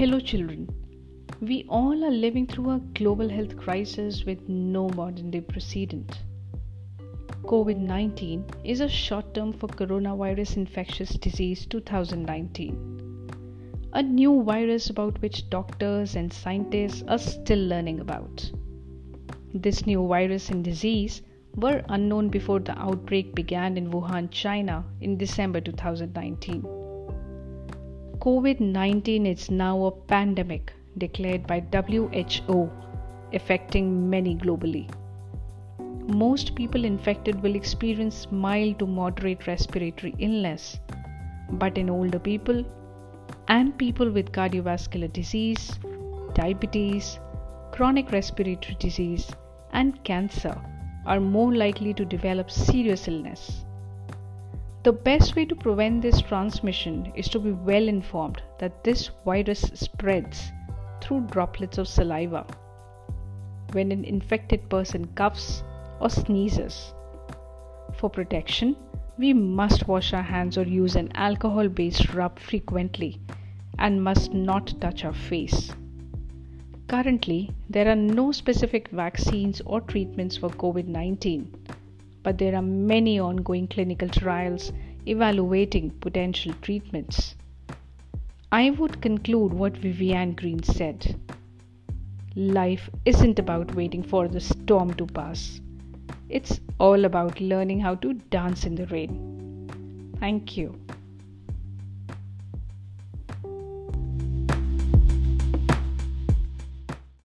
Hello, children. We all are living through a global health crisis with no modern day precedent. COVID 19 is a short term for coronavirus infectious disease 2019, a new virus about which doctors and scientists are still learning about. This new virus and disease were unknown before the outbreak began in Wuhan, China in December 2019. COVID 19 is now a pandemic declared by WHO, affecting many globally. Most people infected will experience mild to moderate respiratory illness, but in older people and people with cardiovascular disease, diabetes, chronic respiratory disease, and cancer are more likely to develop serious illness. The best way to prevent this transmission is to be well informed that this virus spreads through droplets of saliva. When an infected person coughs or sneezes. For protection, we must wash our hands or use an alcohol based rub frequently and must not touch our face. Currently, there are no specific vaccines or treatments for COVID 19, but there are many ongoing clinical trials evaluating potential treatments. I would conclude what Vivian Greene said Life isn't about waiting for the storm to pass, it's all about learning how to dance in the rain. Thank you.